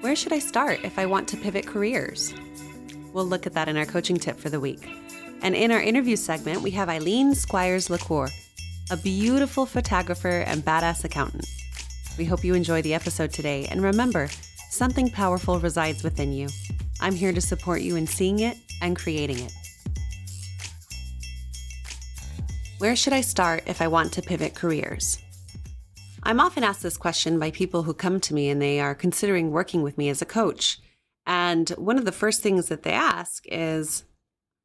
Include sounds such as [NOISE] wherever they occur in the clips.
Where should I start if I want to pivot careers? We'll look at that in our coaching tip for the week. And in our interview segment, we have Eileen Squires LaCour, a beautiful photographer and badass accountant. We hope you enjoy the episode today. And remember, something powerful resides within you. I'm here to support you in seeing it and creating it. Where should I start if I want to pivot careers? I'm often asked this question by people who come to me and they are considering working with me as a coach. And one of the first things that they ask is,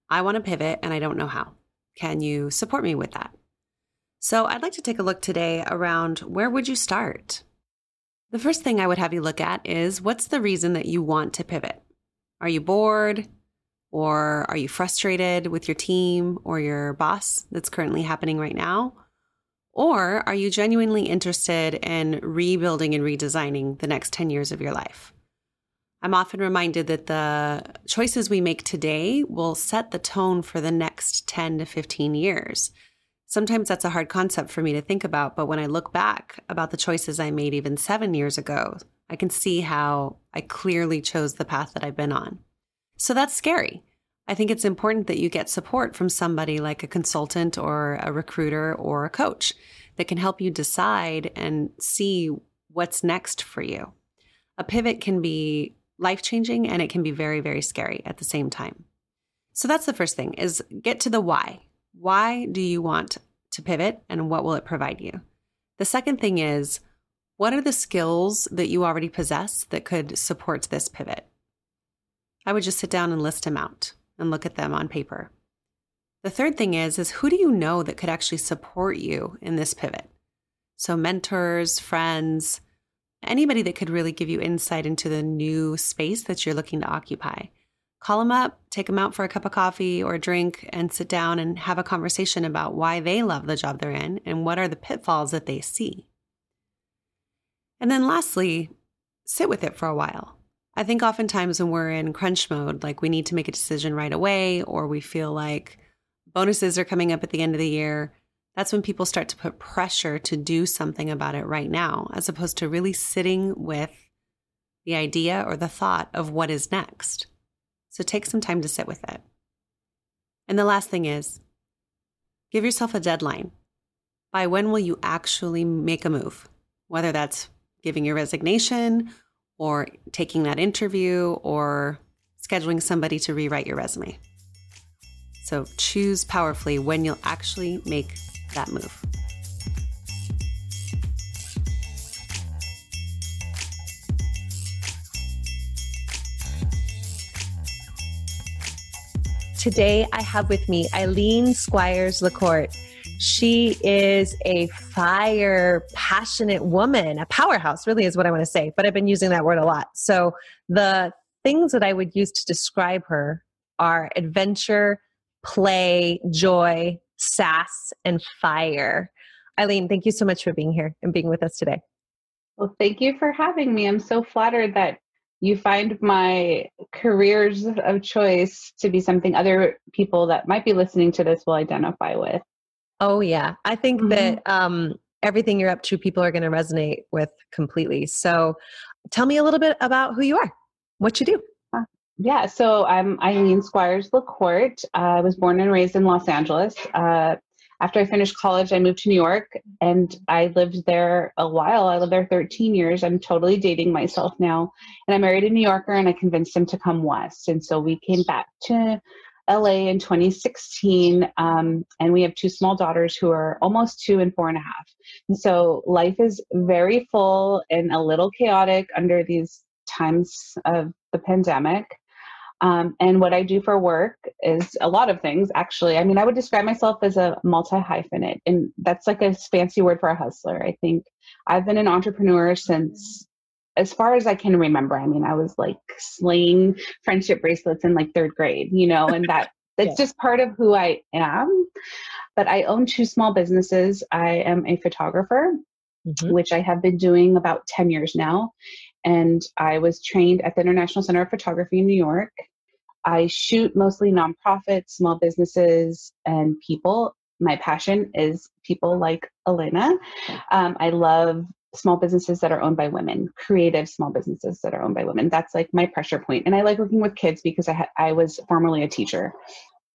I want to pivot and I don't know how. Can you support me with that? So I'd like to take a look today around where would you start? The first thing I would have you look at is what's the reason that you want to pivot? Are you bored? Or are you frustrated with your team or your boss that's currently happening right now? Or are you genuinely interested in rebuilding and redesigning the next 10 years of your life? I'm often reminded that the choices we make today will set the tone for the next 10 to 15 years. Sometimes that's a hard concept for me to think about, but when I look back about the choices I made even seven years ago, I can see how I clearly chose the path that I've been on. So that's scary. I think it's important that you get support from somebody like a consultant or a recruiter or a coach that can help you decide and see what's next for you. A pivot can be life changing and it can be very, very scary at the same time. So that's the first thing is get to the why. Why do you want to pivot and what will it provide you? The second thing is what are the skills that you already possess that could support this pivot? I would just sit down and list them out and look at them on paper. The third thing is is who do you know that could actually support you in this pivot? So mentors, friends, anybody that could really give you insight into the new space that you're looking to occupy. Call them up, take them out for a cup of coffee or a drink, and sit down and have a conversation about why they love the job they're in and what are the pitfalls that they see. And then lastly, sit with it for a while. I think oftentimes when we're in crunch mode, like we need to make a decision right away, or we feel like bonuses are coming up at the end of the year, that's when people start to put pressure to do something about it right now, as opposed to really sitting with the idea or the thought of what is next. So take some time to sit with it. And the last thing is give yourself a deadline. By when will you actually make a move? Whether that's giving your resignation or taking that interview or scheduling somebody to rewrite your resume. So choose powerfully when you'll actually make that move. Today, I have with me Eileen Squires LaCourte. She is a fire passionate woman, a powerhouse, really is what I want to say, but I've been using that word a lot. So, the things that I would use to describe her are adventure, play, joy, sass, and fire. Eileen, thank you so much for being here and being with us today. Well, thank you for having me. I'm so flattered that you find my careers of choice to be something other people that might be listening to this will identify with. Oh, yeah. I think mm-hmm. that um, everything you're up to, people are going to resonate with completely. So tell me a little bit about who you are, what you do. Yeah, so I'm Eileen Squires LaCourte. Uh, I was born and raised in Los Angeles. Uh, after I finished college, I moved to New York and I lived there a while. I lived there 13 years. I'm totally dating myself now. And I married a New Yorker and I convinced him to come west. And so we came back to LA in 2016. Um, and we have two small daughters who are almost two and four and a half. And so life is very full and a little chaotic under these times of the pandemic. Um, and what I do for work is a lot of things, actually. I mean, I would describe myself as a multi hyphenate, and that's like a fancy word for a hustler. I think I've been an entrepreneur since as far as I can remember. I mean, I was like slaying friendship bracelets in like third grade, you know, and that [LAUGHS] that's yeah. just part of who I am. But I own two small businesses. I am a photographer, mm-hmm. which I have been doing about 10 years now. And I was trained at the International Center of Photography in New York. I shoot mostly nonprofits, small businesses, and people. My passion is people like Elena. Um, I love small businesses that are owned by women, creative small businesses that are owned by women. That's like my pressure point. And I like working with kids because I, ha- I was formerly a teacher.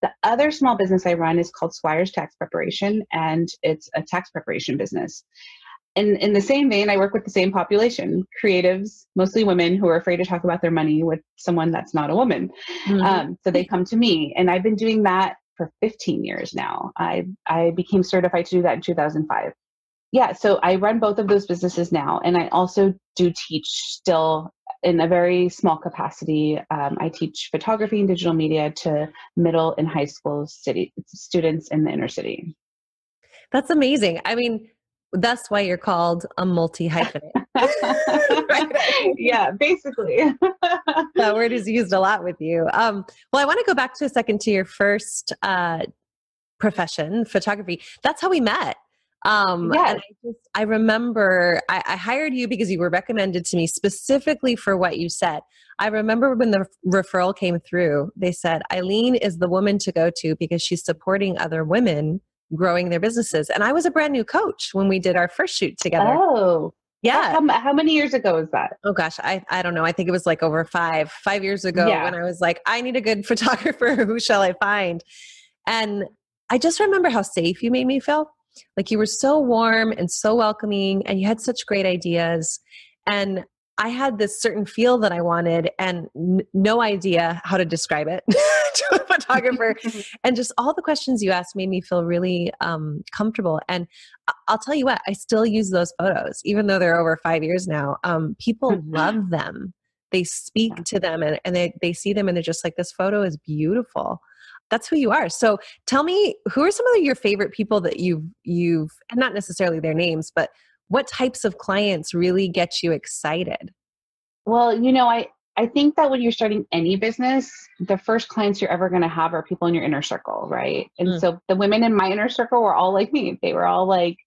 The other small business I run is called Squires Tax Preparation, and it's a tax preparation business. And in the same vein, I work with the same population creatives, mostly women who are afraid to talk about their money with someone that's not a woman. Mm-hmm. Um, so they come to me, and I've been doing that for 15 years now. I, I became certified to do that in 2005 yeah, so I run both of those businesses now, and I also do teach still in a very small capacity. Um, I teach photography and digital media to middle and high school city students in the inner city. That's amazing. I mean, that's why you're called a multi hyphenate. right? [LAUGHS] [LAUGHS] Yeah, basically. [LAUGHS] that word is used a lot with you. Um, well, I want to go back to a second to your first uh, profession, photography. That's how we met. Um, yes. and I just, I remember I, I hired you because you were recommended to me specifically for what you said. I remember when the referral came through, they said, Eileen is the woman to go to because she's supporting other women growing their businesses. And I was a brand new coach when we did our first shoot together. Oh, yeah. How, how, many years ago was that? Oh gosh, I, I don't know. I think it was like over five, five years ago yeah. when I was like, I need a good [LAUGHS] photographer. Who shall I find? And I just remember how safe you made me feel. Like you were so warm and so welcoming, and you had such great ideas. And I had this certain feel that I wanted and n- no idea how to describe it [LAUGHS] to a photographer. [LAUGHS] and just all the questions you asked made me feel really um, comfortable. And I'll tell you what, I still use those photos, even though they're over five years now. Um, people love them. They speak to them and, and they, they see them and they're just like, this photo is beautiful that's who you are. So tell me, who are some of your favorite people that you've you've and not necessarily their names, but what types of clients really get you excited? Well, you know, I I think that when you're starting any business, the first clients you're ever going to have are people in your inner circle, right? And mm. so the women in my inner circle were all like me. They were all like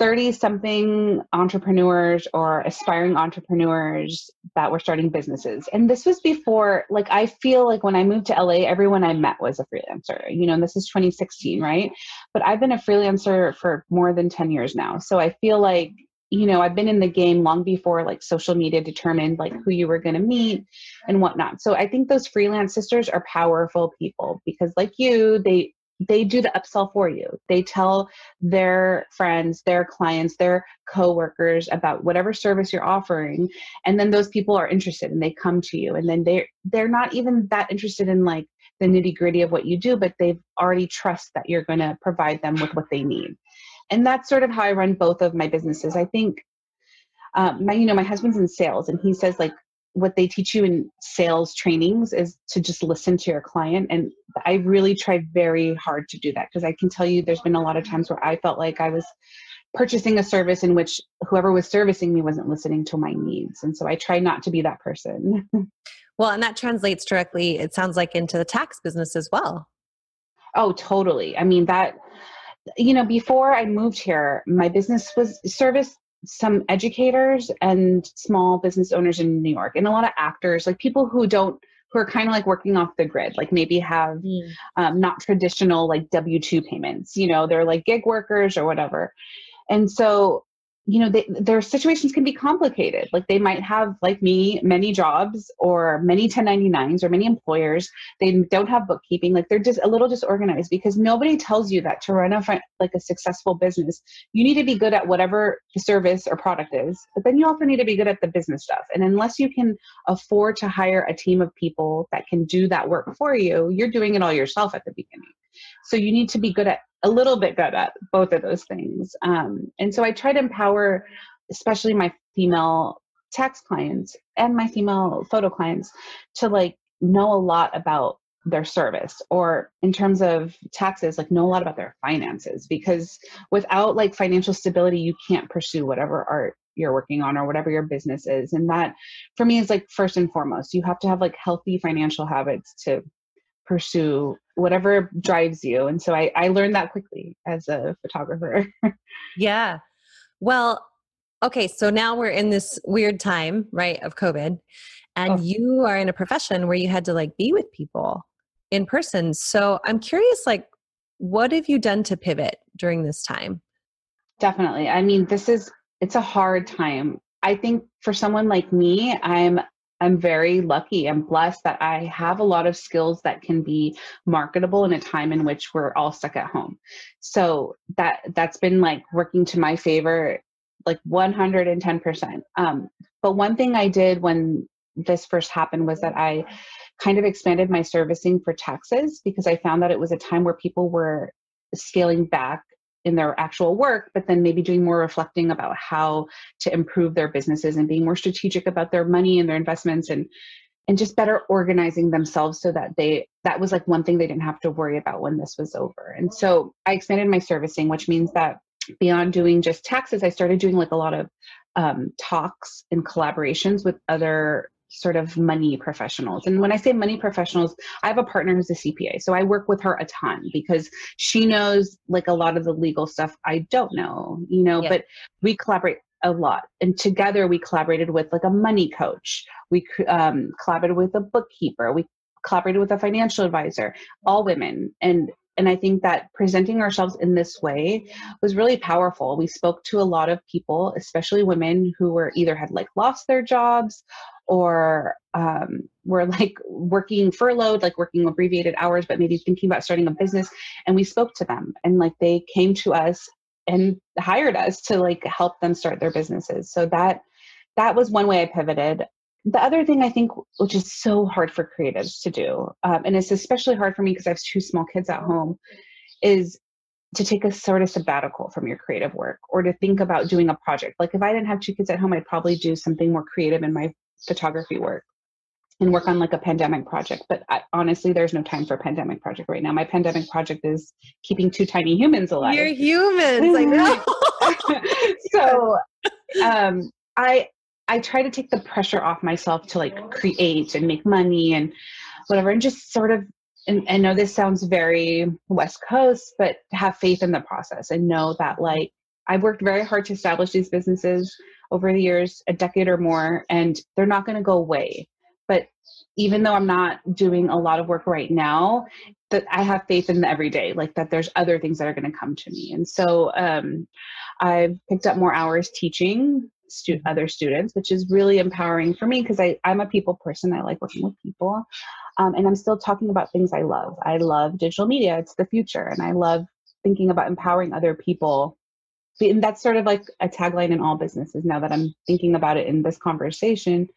30 something entrepreneurs or aspiring entrepreneurs that were starting businesses. And this was before, like, I feel like when I moved to LA, everyone I met was a freelancer, you know, and this is 2016, right? But I've been a freelancer for more than 10 years now. So I feel like, you know, I've been in the game long before like social media determined like who you were going to meet and whatnot. So I think those freelance sisters are powerful people because, like you, they they do the upsell for you. They tell their friends, their clients, their coworkers about whatever service you're offering, and then those people are interested and they come to you. And then they they're not even that interested in like the nitty gritty of what you do, but they've already trust that you're going to provide them with what they need. And that's sort of how I run both of my businesses. I think um, my you know my husband's in sales, and he says like what they teach you in sales trainings is to just listen to your client and i really try very hard to do that because i can tell you there's been a lot of times where i felt like i was purchasing a service in which whoever was servicing me wasn't listening to my needs and so i try not to be that person. [LAUGHS] Well and that translates directly it sounds like into the tax business as well. Oh totally. I mean that you know before i moved here my business was service some educators and small business owners in New York and a lot of actors, like people who don't who are kind of like working off the grid, like maybe have mm. um, not traditional like W two payments. You know, they're like gig workers or whatever. And so you know they, their situations can be complicated. Like they might have like me many jobs or many 1099s or many employers. They don't have bookkeeping. Like they're just a little disorganized because nobody tells you that to run a like a successful business you need to be good at whatever the service or product is but then you also need to be good at the business stuff. And unless you can afford to hire a team of people that can do that work for you you're doing it all yourself at the beginning so you need to be good at a little bit good at both of those things. Um, and so I try to empower, especially my female tax clients and my female photo clients, to like know a lot about their service or in terms of taxes like know a lot about their finances because without like financial stability you can't pursue whatever art you're working on or whatever your business is and that for me is like first and foremost you have to have like healthy financial habits to pursue whatever drives you. And so I, I learned that quickly as a photographer. [LAUGHS] yeah. Well, okay, so now we're in this weird time, right, of COVID, and oh. you are in a profession where you had to like be with people in person. So I'm curious, like, what have you done to pivot during this time? Definitely. I mean, this is it's a hard time. I think for someone like me, I'm I'm very lucky and blessed that I have a lot of skills that can be marketable in a time in which we're all stuck at home. So that that's been like working to my favor like 110%. Um, but one thing I did when this first happened was that I kind of expanded my servicing for taxes because I found that it was a time where people were scaling back in their actual work, but then maybe doing more reflecting about how to improve their businesses and being more strategic about their money and their investments and and just better organizing themselves so that they that was like one thing they didn't have to worry about when this was over. And so I expanded my servicing, which means that beyond doing just taxes, I started doing like a lot of um, talks and collaborations with other sort of money professionals. And when I say money professionals, I have a partner who's a CPA. So I work with her a ton because she knows like a lot of the legal stuff I don't know, you know, yeah. but we collaborate a lot. And together we collaborated with like a money coach. We um, collaborated with a bookkeeper. We collaborated with a financial advisor, all women. And and I think that presenting ourselves in this way was really powerful. We spoke to a lot of people, especially women who were either had like lost their jobs or um, were like working furloughed, like working abbreviated hours, but maybe thinking about starting a business. And we spoke to them and like they came to us and hired us to like help them start their businesses. So that that was one way I pivoted the other thing I think, which is so hard for creatives to do, um, and it's especially hard for me because I have two small kids at home, is to take a sort of sabbatical from your creative work or to think about doing a project. Like if I didn't have two kids at home, I'd probably do something more creative in my photography work and work on like a pandemic project. But I, honestly, there's no time for a pandemic project right now. My pandemic project is keeping two tiny humans alive. You're humans, I [LAUGHS] know. [LAUGHS] so um, I I try to take the pressure off myself to like create and make money and whatever, and just sort of. And I know this sounds very West Coast, but have faith in the process and know that like I've worked very hard to establish these businesses over the years, a decade or more, and they're not going to go away. But even though I'm not doing a lot of work right now, that I have faith in the everyday, like that there's other things that are going to come to me. And so um, I've picked up more hours teaching stu- other students, which is really empowering for me because I'm a people person. I like working with people. Um, and I'm still talking about things I love. I love digital media, it's the future. And I love thinking about empowering other people. And that's sort of like a tagline in all businesses now that I'm thinking about it in this conversation.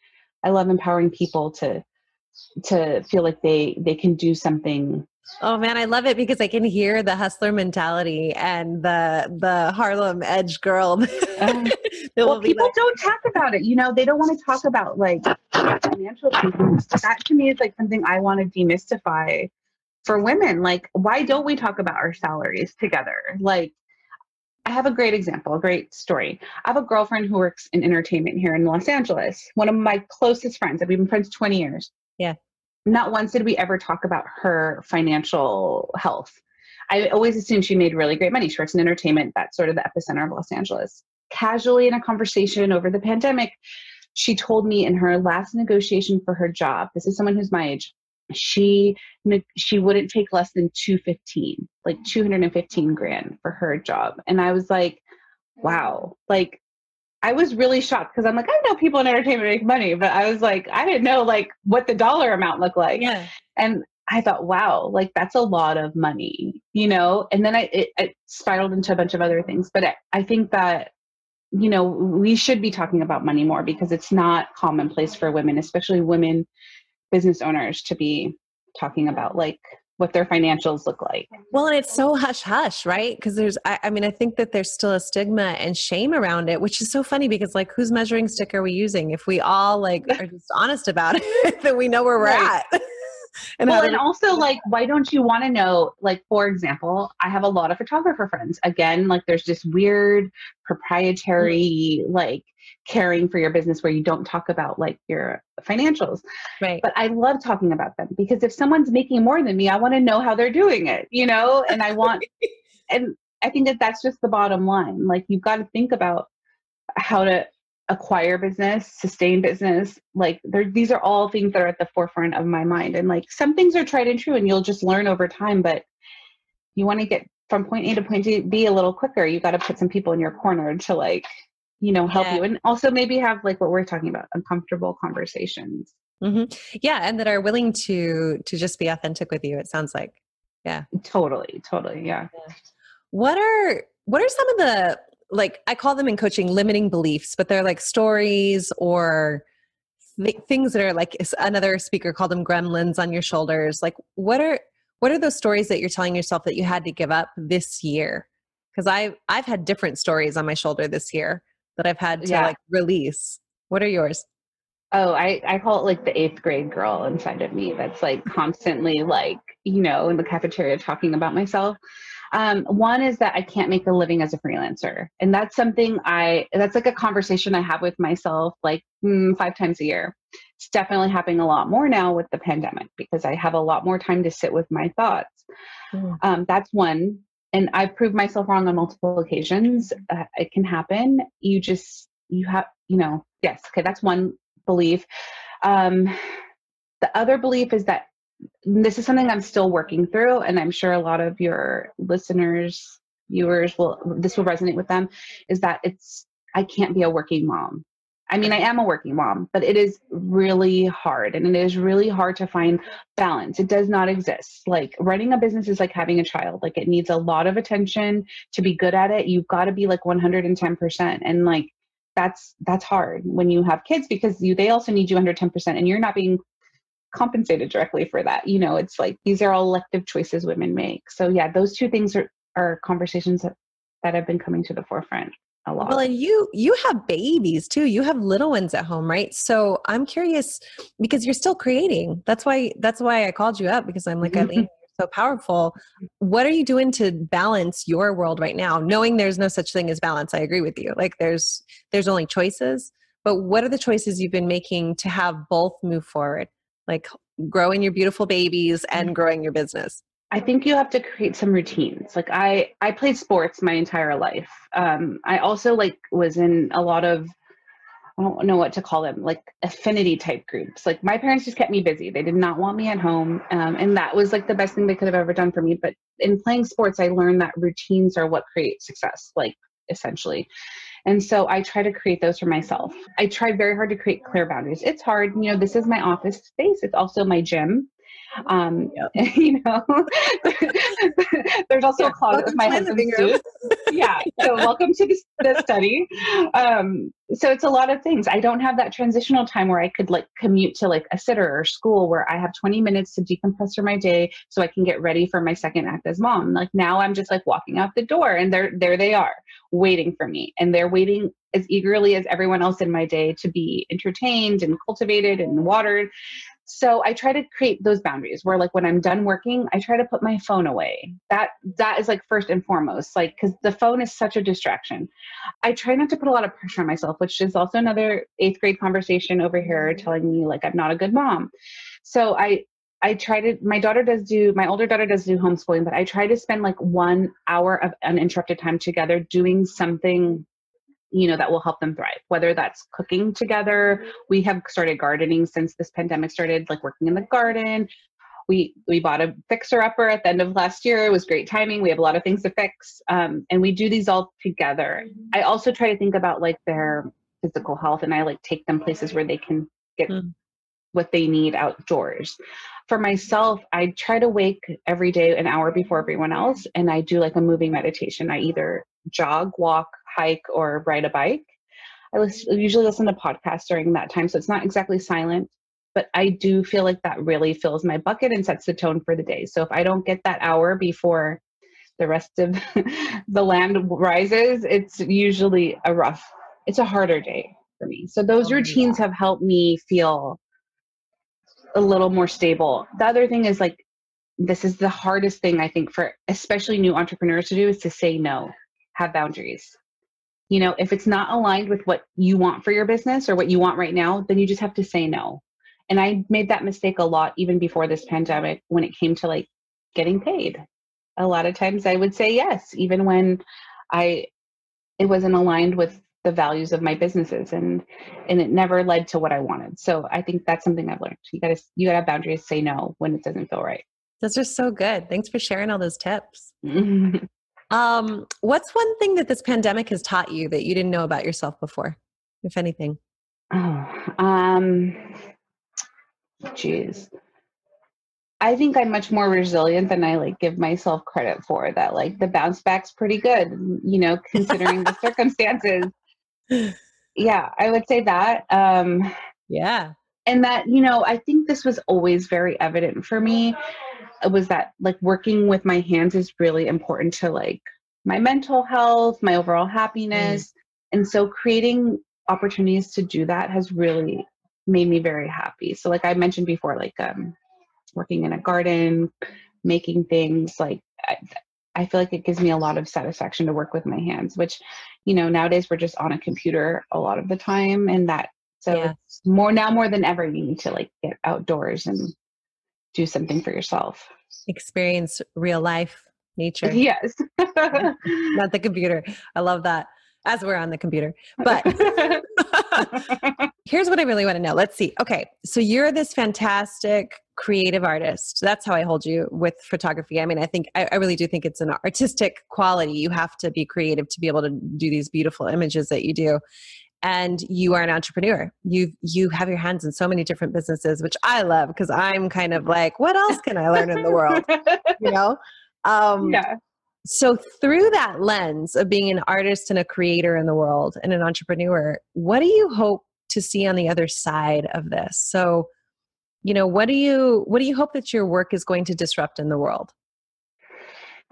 I love empowering people to to feel like they they can do something Oh man, I love it because I can hear the hustler mentality and the the Harlem Edge girl. [LAUGHS] uh, well, people like- don't talk about it. You know, they don't want to talk about like financial things. That to me is like something I want to demystify for women. Like, why don't we talk about our salaries together? Like, I have a great example, a great story. I have a girlfriend who works in entertainment here in Los Angeles. One of my closest friends. I've been friends 20 years. Yeah not once did we ever talk about her financial health. I always assumed she made really great money. She works in entertainment. That's sort of the epicenter of Los Angeles. Casually in a conversation over the pandemic, she told me in her last negotiation for her job, this is someone who's my age, she she wouldn't take less than 215, like 215 grand for her job. And I was like, wow, like I was really shocked because I'm like, I know people in entertainment make money, but I was like, I didn't know like what the dollar amount looked like. Yeah. And I thought, wow, like that's a lot of money, you know? And then I, it, it spiraled into a bunch of other things. But I, I think that, you know, we should be talking about money more because it's not commonplace for women, especially women business owners to be talking about like what their financials look like. Well, and it's so hush hush, right? Because there's, I, I, mean, I think that there's still a stigma and shame around it, which is so funny because, like, whose measuring stick are we using? If we all like are just honest about [LAUGHS] it, then we know where we're right. at. And well, and also like, why don't you want to know? Like, for example, I have a lot of photographer friends. Again, like, there's this weird proprietary, mm-hmm. like, caring for your business where you don't talk about like your financials. Right. But I love talking about them because if someone's making more than me, I want to know how they're doing it, you know? And I want, [LAUGHS] and I think that that's just the bottom line. Like you've got to think about how to acquire business, sustain business. Like these are all things that are at the forefront of my mind. And like some things are tried and true and you'll just learn over time, but you want to get from point A to point B a little quicker. You got to put some people in your corner to like, you know, help yeah. you. And also maybe have like what we're talking about, uncomfortable conversations. Mm-hmm. Yeah. And that are willing to, to just be authentic with you. It sounds like, yeah. Totally. Totally. Yeah. yeah. What are, what are some of the like I call them in coaching limiting beliefs, but they're like stories or th- things that are like another speaker called them gremlins on your shoulders. Like what are what are those stories that you're telling yourself that you had to give up this year? Because I've I've had different stories on my shoulder this year that I've had to yeah. like release. What are yours? Oh, I, I call it like the eighth grade girl inside of me that's like constantly like, you know, in the cafeteria talking about myself. Um, one is that I can't make a living as a freelancer. And that's something I, that's like a conversation I have with myself like mm, five times a year. It's definitely happening a lot more now with the pandemic because I have a lot more time to sit with my thoughts. Mm. Um, that's one. And I've proved myself wrong on multiple occasions. Uh, it can happen. You just, you have, you know, yes. Okay. That's one belief. Um, the other belief is that this is something I'm still working through, and I'm sure a lot of your listeners, viewers will this will resonate with them. Is that it's I can't be a working mom. I mean, I am a working mom, but it is really hard, and it is really hard to find balance. It does not exist. Like running a business is like having a child. Like it needs a lot of attention to be good at it. You've got to be like 110%, and like that's that's hard when you have kids because you they also need you under 10% and you're not being compensated directly for that. You know, it's like these are all elective choices women make. So yeah, those two things are, are conversations that, that have been coming to the forefront a lot. Well, and you you have babies too. You have little ones at home, right? So I'm curious because you're still creating. That's why that's why I called you up because I'm like, mm-hmm. Eileen, so powerful. What are you doing to balance your world right now? Knowing there's no such thing as balance. I agree with you. Like there's there's only choices. But what are the choices you've been making to have both move forward? like growing your beautiful babies and mm-hmm. growing your business? I think you have to create some routines. Like I, I played sports my entire life. Um, I also like was in a lot of, I don't know what to call them, like affinity type groups. Like my parents just kept me busy. They did not want me at home, um, and that was like the best thing they could have ever done for me. But in playing sports, I learned that routines are what create success. Like essentially. And so I try to create those for myself. I try very hard to create clear boundaries. It's hard. You know, this is my office space, it's also my gym. Um, yep. [LAUGHS] you know, [LAUGHS] there's also yeah, a closet with my husband's suit. yeah. So [LAUGHS] welcome to the, the study. Um, so it's a lot of things. I don't have that transitional time where I could like commute to like a sitter or school where I have 20 minutes to decompress for my day so I can get ready for my second act as mom. Like now I'm just like walking out the door and there there they are waiting for me and they're waiting as eagerly as everyone else in my day to be entertained and cultivated and watered. So I try to create those boundaries where like when I'm done working, I try to put my phone away. That that is like first and foremost, like cuz the phone is such a distraction. I try not to put a lot of pressure on myself, which is also another 8th grade conversation over here mm-hmm. telling me like I'm not a good mom. So I I try to my daughter does do my older daughter does do homeschooling, but I try to spend like 1 hour of uninterrupted time together doing something you know that will help them thrive. Whether that's cooking together we have started gardening since this pandemic started like working in the garden. We we bought a fixer upper at the end of last year. It was great timing. We have a lot of things to fix um, and we do these all together. I also try to think about like their physical health and i like take them places where they can get mm. what they need outdoors. For myself i try to wake every day an hour before everyone else and i do like a moving meditation. I either jog walk hike or ride a bike. I listen, mm-hmm. usually listen to podcasts during that time, so it's not exactly silent, but I do feel like that really fills my bucket and sets the tone for the day. So if I don't get that hour before the rest of [LAUGHS] the land rises, it's usually a rough, it's a harder day for me. So those oh, routines yeah. have helped me feel a little more stable. The other thing is like, this is the hardest thing I think for especially new entrepreneurs to do is to say no, have boundaries you know if it's not aligned with what you want for your business or what you want right now then you just have to say no and i made that mistake a lot even before this pandemic when it came to like getting paid a lot of times i would say yes even when i it wasn't aligned with the values of my businesses and and it never led to what I wanted. So I think that's something I've learned. You gotta you gotta have boundaries, say no when it doesn't feel right. Those are so good. Thanks for sharing all those tips. [LAUGHS] um, what's one thing that this pandemic has taught you that you didn't know about yourself before, if anything? Oh, um, jeez. I think I'm much more resilient than I like give myself credit for. That like the bounce back's pretty good, you know, [LAUGHS] considering the circumstances. Yeah, I would say that. Um, yeah, and that you know, I think this was always very evident for me. Was that like working with my hands is really important to like my mental health, my overall happiness, mm. and so creating opportunities to do that has really made me very happy. So, like I mentioned before, like um working in a garden, making things like I, I feel like it gives me a lot of satisfaction to work with my hands, which, you know, nowadays we're just on a computer a lot of the time. And that, so yeah. more now more than ever, you need to like get outdoors and do something for yourself. Experience real life nature. Yes. [LAUGHS] Not the computer. I love that as we're on the computer. But [LAUGHS] here's what I really want to know. Let's see. Okay. So you're this fantastic creative artist. That's how I hold you with photography. I mean, I think, I, I, really do think it's an artistic quality. You have to be creative to be able to do these beautiful images that you do. And you are an entrepreneur. You you have your hands in so many different businesses, which I love because I'm kind of like, what else can I learn in the world? [LAUGHS] You know? Um, yeah. So, through that lens of being an artist and a creator in the world and an entrepreneur, what do you hope to see on the other side of this? So, you know, what do you what do you hope that your work is going to disrupt in the world?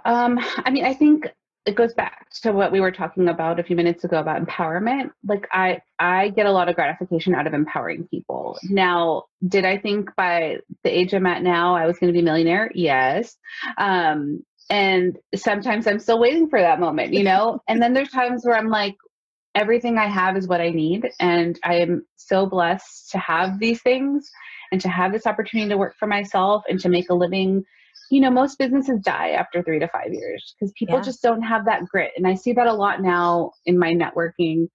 Um, I mean, I think it goes back to what we were talking about a few minutes ago about empowerment. Like i i get a lot of gratification out of empowering people. Now did i think by the age i'm at now i was going to be a millionaire? Yes. Um and sometimes i'm still waiting for that moment you know? [LAUGHS] And then there's times where i'm like everything i have is what i need and i am so blessed to have these things and to have this opportunity to work for myself and to make a living you know most businesses die after three to five years because people yeah. just don't have that grit and i see that a lot now in my networking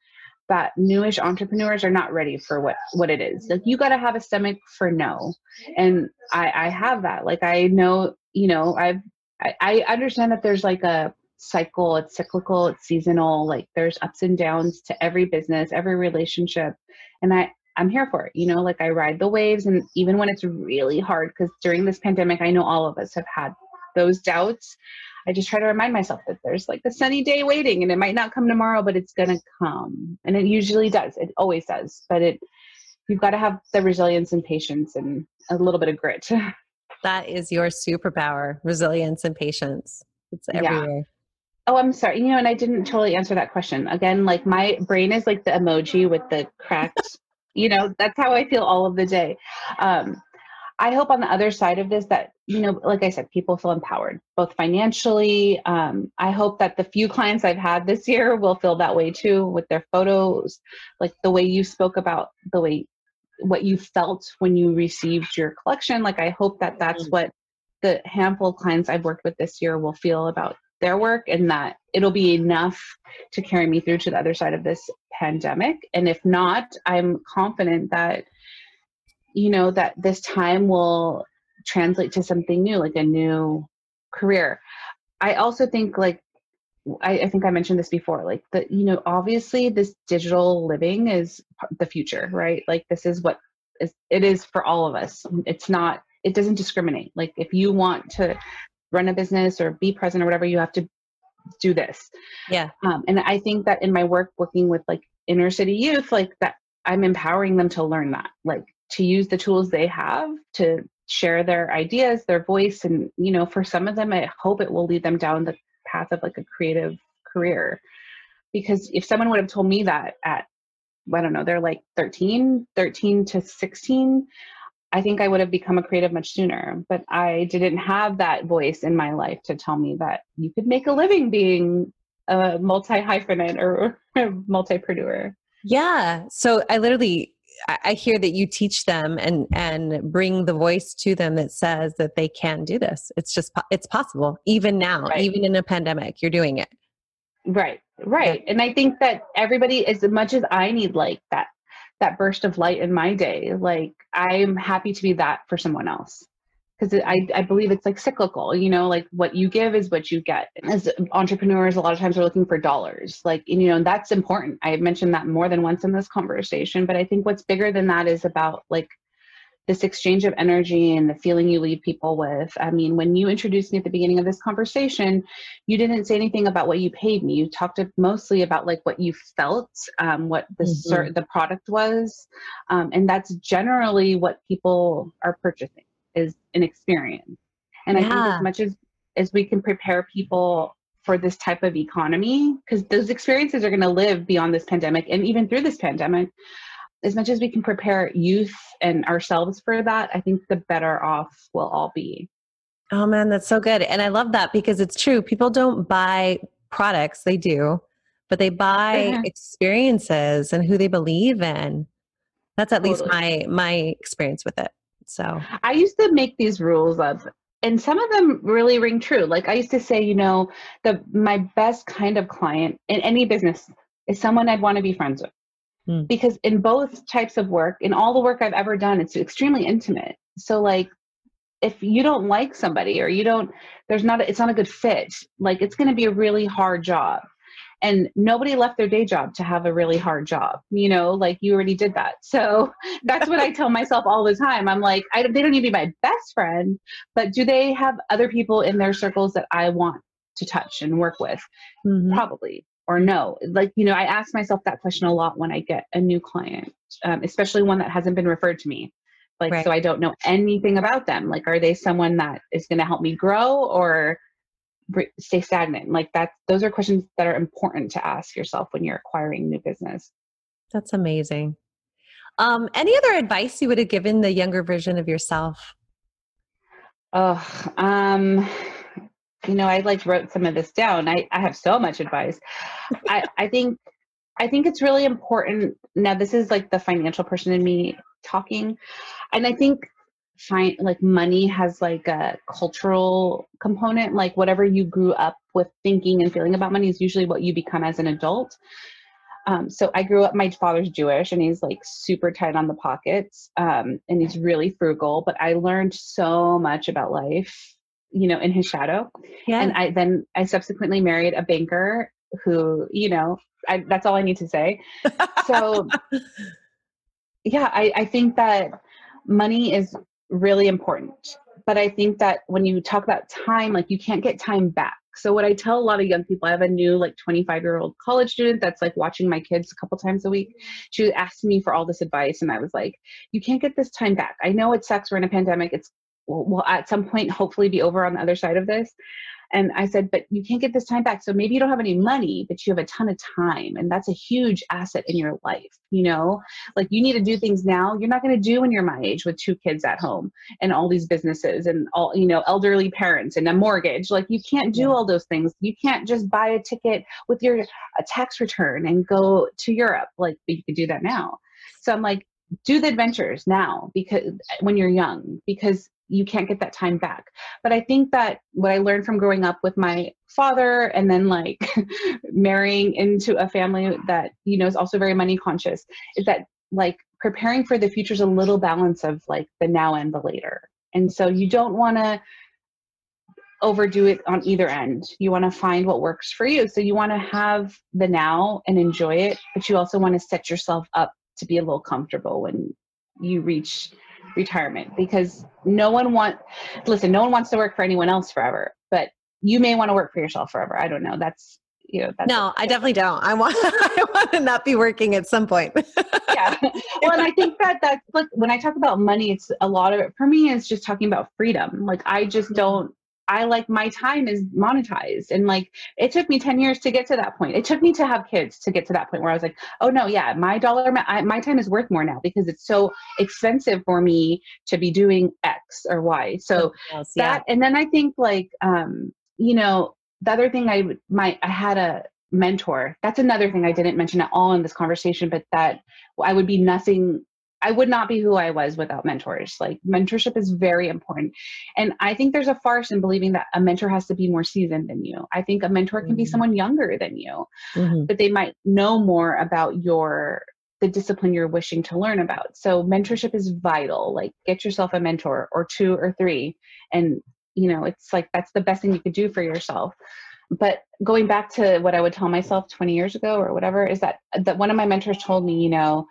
that newish entrepreneurs are not ready for what what it is like you got to have a stomach for no and i i have that like i know you know i've I, I understand that there's like a cycle it's cyclical it's seasonal like there's ups and downs to every business every relationship and i i'm here for it you know like i ride the waves and even when it's really hard because during this pandemic i know all of us have had those doubts i just try to remind myself that there's like a sunny day waiting and it might not come tomorrow but it's gonna come and it usually does it always does but it you've got to have the resilience and patience and a little bit of grit [LAUGHS] that is your superpower resilience and patience it's everywhere yeah. Oh, I'm sorry. You know, and I didn't totally answer that question. Again, like my brain is like the emoji with the cracked, you know, that's how I feel all of the day. Um, I hope on the other side of this that, you know, like I said, people feel empowered, both financially. Um, I hope that the few clients I've had this year will feel that way too with their photos, like the way you spoke about the way what you felt when you received your collection. Like I hope that that's mm-hmm. what the handful of clients I've worked with this year will feel about their work and that it'll be enough to carry me through to the other side of this pandemic. And if not, I'm confident that, you know, that this time will translate to something new, like a new career. I also think like I, I, think I mentioned this before, like the, you know, obviously this digital living is the future, right? Like this is what is, it is for all of us. It's not, it doesn't discriminate. Like if you want to run a business or be present or whatever, you have to do this. Yeah. Um, and I think that in my work working with like inner city youth, like that I'm empowering them to learn that, like to use the tools they have to share their ideas, their voice. And, you know, for some of them, I hope it will lead them down the path of like a creative career. Because if someone would have told me that at, I don't know, they're like 13, 13 to 16, I think I would have become a creative much sooner, but I didn't have that voice in my life to tell me that you could make a living being a multi hyphenate or [LAUGHS] multipreneur. Yeah. So I literally I hear that you teach them and and bring the voice to them that says that they can do this. It's just it's possible even now, right. even in a pandemic, you're doing it. Right. Right. Yeah. And I think that everybody, as much as I need like that, that burst of light in my day, like I'm happy to be that for someone else. Because I, I believe it's like cyclical, you know, like what you give is what you get. As entrepreneurs, a lot of times we're looking for dollars, like, and, you know, that's important. I mentioned that more than once in this conversation, but I think what's bigger than that is about like this exchange of energy and the feeling you leave people with. I mean, when you introduced me at the beginning of this conversation, you didn't say anything about what you paid me. You talked mostly about like what you felt, um, what the mm-hmm. the product was, um, and that's generally what people are purchasing is an experience. And yeah. I think as much as as we can prepare people for this type of economy, because those experiences are going to live beyond this pandemic and even through this pandemic as much as we can prepare youth and ourselves for that, I think the better off we'll all be. Oh man, that's so good. And I love that because it's true. People don't buy products, they do, but they buy mm-hmm. experiences and who they believe in. That's at totally. least my my experience with it. So I used to make these rules of and some of them really ring true. Like I used to say, you know, the my best kind of client in any business is someone I'd want to be friends with. Hmm. Because in both types of work, in all the work I've ever done, it's extremely intimate. So like if you don't like somebody or you don't there's not a, it's not a good fit, like it's going to be a really hard job. And nobody left their day job to have a really hard job. You know, like you already did that. So [LAUGHS] that's what I [LAUGHS] tell myself all the time. I'm like, I, they don't need to be my best friend, but do they have other people in their circles that I want to touch and work with? Mm-hmm. Probably or no? Like, you know, I ask myself that question a lot when I get a new client, um, especially one that hasn't been referred to me. Like, right. so I don't know anything about them. Like, are they someone that is going to help me grow or stay stagnant? Like, that, those are questions that are important to ask yourself when you're acquiring new business. That's amazing. Um, any other advice you would have given the younger version of yourself? Oh, um, you know, I like wrote some of this down. I, I have so much advice. I, I think I think it's really important. Now, this is like the financial person in me talking. And I think find like money has like a cultural component. Like whatever you grew up with thinking and feeling about money is usually what you become as an adult. Um, so I grew up, my father's Jewish and he's like super tight on the pockets um, and he's really frugal, but I learned so much about life you know in his shadow. Yeah. and i then i subsequently married a banker who you know I, that's all i need to say. So [LAUGHS] yeah I, I think that money is really important. But i think that when you talk about time like you can't get time back. So what i tell a lot of young people i have a new like 25 year old college student that's like watching my kids a couple times a week. She asked me for all this advice and i was like you can't get this time back. I know it sucks we're in a pandemic it's will, will at some point hopefully be over on the other side of this. And I said, but you can't get this time back. So maybe you don't have any money, but you have a ton of time. And that's a huge asset in your life. You know, like you need to do things now you're not going to do when you're my age with two kids at home and all these businesses and all, you know, elderly parents and a mortgage. Like you can't do yeah. all those things. You can't just buy a ticket with your a tax return and go to Europe. Like you could do that now. So I'm like, do the adventures now because when you're young, because you can't get that time back. But I think that what I learned from growing up with my father and then like [LAUGHS] marrying into a family that, you know, is also very money conscious is that like preparing for the future is a little balance of like the now and the later. And so you don't want to overdo it on either end. You want to find what works for you. So you want to have the now and enjoy it, but you also want to set yourself up to be a little comfortable when you reach retirement because no one want listen no one wants to work for anyone else forever but you may want to work for yourself forever. I don't know. That's you know that's no i definitely don't. I want [LAUGHS] i want to not be working at some point. [LAUGHS] Yeah. Well and i think that that's like when i talk about money it's a lot of it for me is just talking about freedom. Like i just mm-hmm. don't I like my time is monetized. And like it took me 10 years to get to that point. It took me to have kids to get to that point where I was like, oh no, yeah, my dollar, my, my time is worth more now because it's so expensive for me to be doing X or Y. So else, that, yeah. and then I think like, um, you know, the other thing I my, I had a mentor. That's another thing I didn't mention at all in this conversation, but that I would be nothing I would not be who I was without mentors. Like mentorship is very important. And I think there's a farce in believing that a mentor has to be more seasoned than you. I think a mentor can be Mhm. someone younger than you, Mhm. but they might know more about your the discipline you're wishing to learn about. So mentorship is vital. Like get yourself a mentor or two or three and you know, it's like that's the best thing you could do for yourself. But going back to what I would tell myself 20 years ago or whatever is that that one of my mentors told me, you know,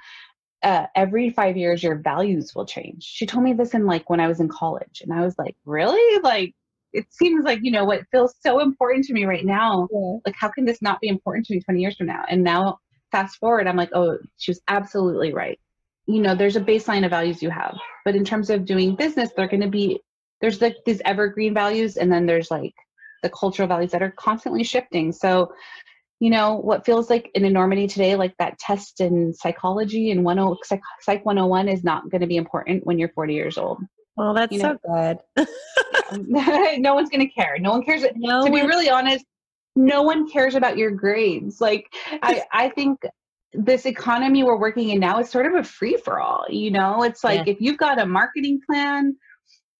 uh, every five years your values will change. She told me this in like when I was in college, and I was like, really? Like it seems like you know what feels so important to me right now. Yeah. Like how can this not be important to me 20 years from now? And now fast forward, I'm like, oh, she was absolutely right. You know, there's a baseline of values you have, but in terms of doing business, they're going to be there's like these evergreen values, and then there's like the cultural values that are constantly shifting. So you know what feels like an enormity today like that test in psychology and 10 psych, psych 101 is not going to be important when you're 40 years old. Oh, that's You so good. [LAUGHS] no one's going to care. No one cares No to be really honest no one cares about your grades. Like i [LAUGHS] i think this economy we're working in now is sort of a free for all you know? It's like if you've got a marketing plan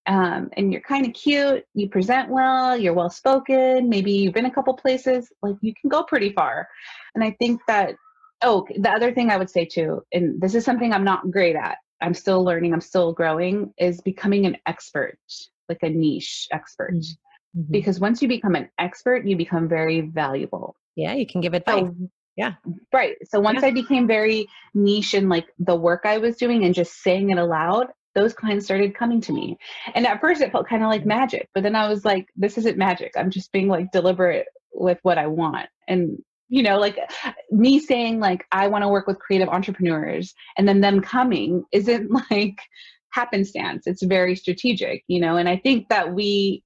um, and you're kind of cute you present well you're well spoken maybe you've been a couple places like you can go pretty far and i think that oh the other thing i would say too and this is something i'm not great at i'm still learning i'm still growing is becoming an expert like a niche expert Mhm. because once you become an expert you become very valuable yeah, you can give advice. so Yeah. right so once Yeah. i became very niche in like the work i was doing and just saying it aloud those clients started coming to me. And at first it felt kind of like magic but then i was like this isn't magic. I'm just being like deliberate with what i want. And you know like me saying like i want to work with creative entrepreneurs and then them coming isn't [LAUGHS] like happenstance. It's very strategic you know? And i think that we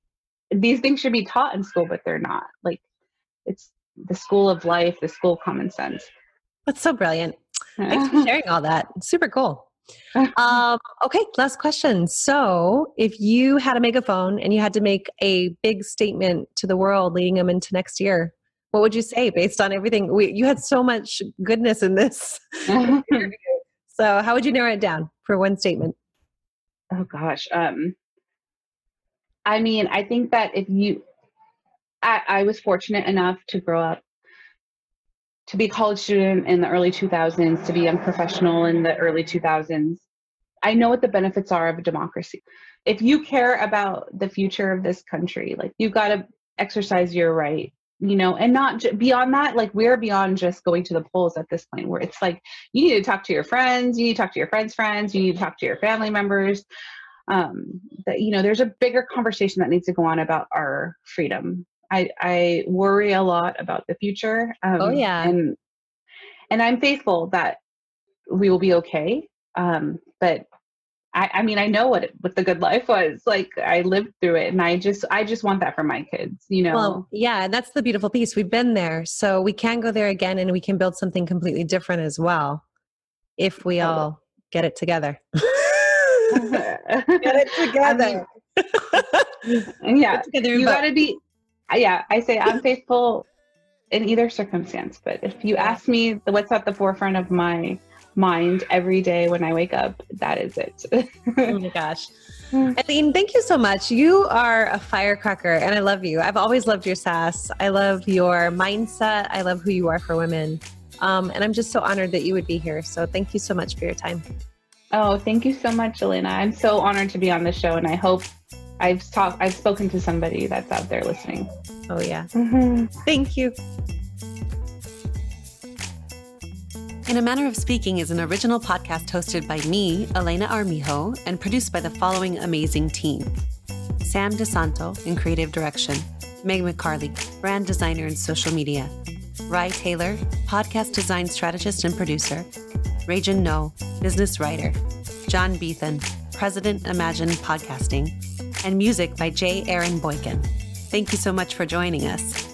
these things should be taught in school but they're not. Like it's the school of life the school of common sense. That's so brilliant. Thanks for [LAUGHS] sharing all that. Super cool. [LAUGHS] Um, okay, last question. So, if you had a megaphone and you had to make a big statement to the world leading them into next year, what would you say based on everything? We, you had so much goodness in this. [LAUGHS] So, how would you narrow it down for one statement? oh gosh um i mean i think that if you I, I was fortunate enough to grow up to be a college student in the early 2000s to be young professional in the early 2000s i know what the benefits are of a democracy. If you care about the future of this country like you've got to exercise your right you know and not j- beyond that like we're beyond just going to the polls at this point where it's like you need to talk to your friends you need to talk to your friends friends you need to talk to your family members um that you know there's a bigger conversation that needs to go on about our freedom i i worry a lot about the future um, Oh, yeah. and and i'm faithful that we will be okay um but I, I mean, I know what it, what the good life was. Like I lived through it, and I just I just want that for my kids. You know, Well, yeah, and that's the beautiful piece. We've been there, so we can go there again and we can build something completely different as well if we all get it together. [LAUGHS] [LAUGHS] get it together. [LAUGHS] yeah, together you got to be. Yeah, I say I'm [LAUGHS] faithful in either circumstance. But if you ask me what's at the forefront of my mind every day when I wake up, that is it. oh my [LAUGHS] gosh. Mm. Aline, thank you so much. You are a firecracker and I love you. I've always loved your sass. I love your mindset. I love who you are for women. Um, and I'm just so honored that you would be here. So thank you so much for your time. oh, thank you so much, Elena. I'm so honored to be on the show, and I hope I've talked. I've spoken to somebody that's out there listening. Oh, yeah. Mm-hmm. Thank you. In a Manner of Speaking is an original podcast hosted by me, Elena Armijo, and produced by the following amazing team Sam DeSanto in creative direction, Meg McCarley, brand designer and social media, Rye Taylor, podcast design strategist and producer, Rajan No, business writer, John Beethan, president Imagine Podcasting, and music by J. Aaron Boykin. Thank you so much for joining us.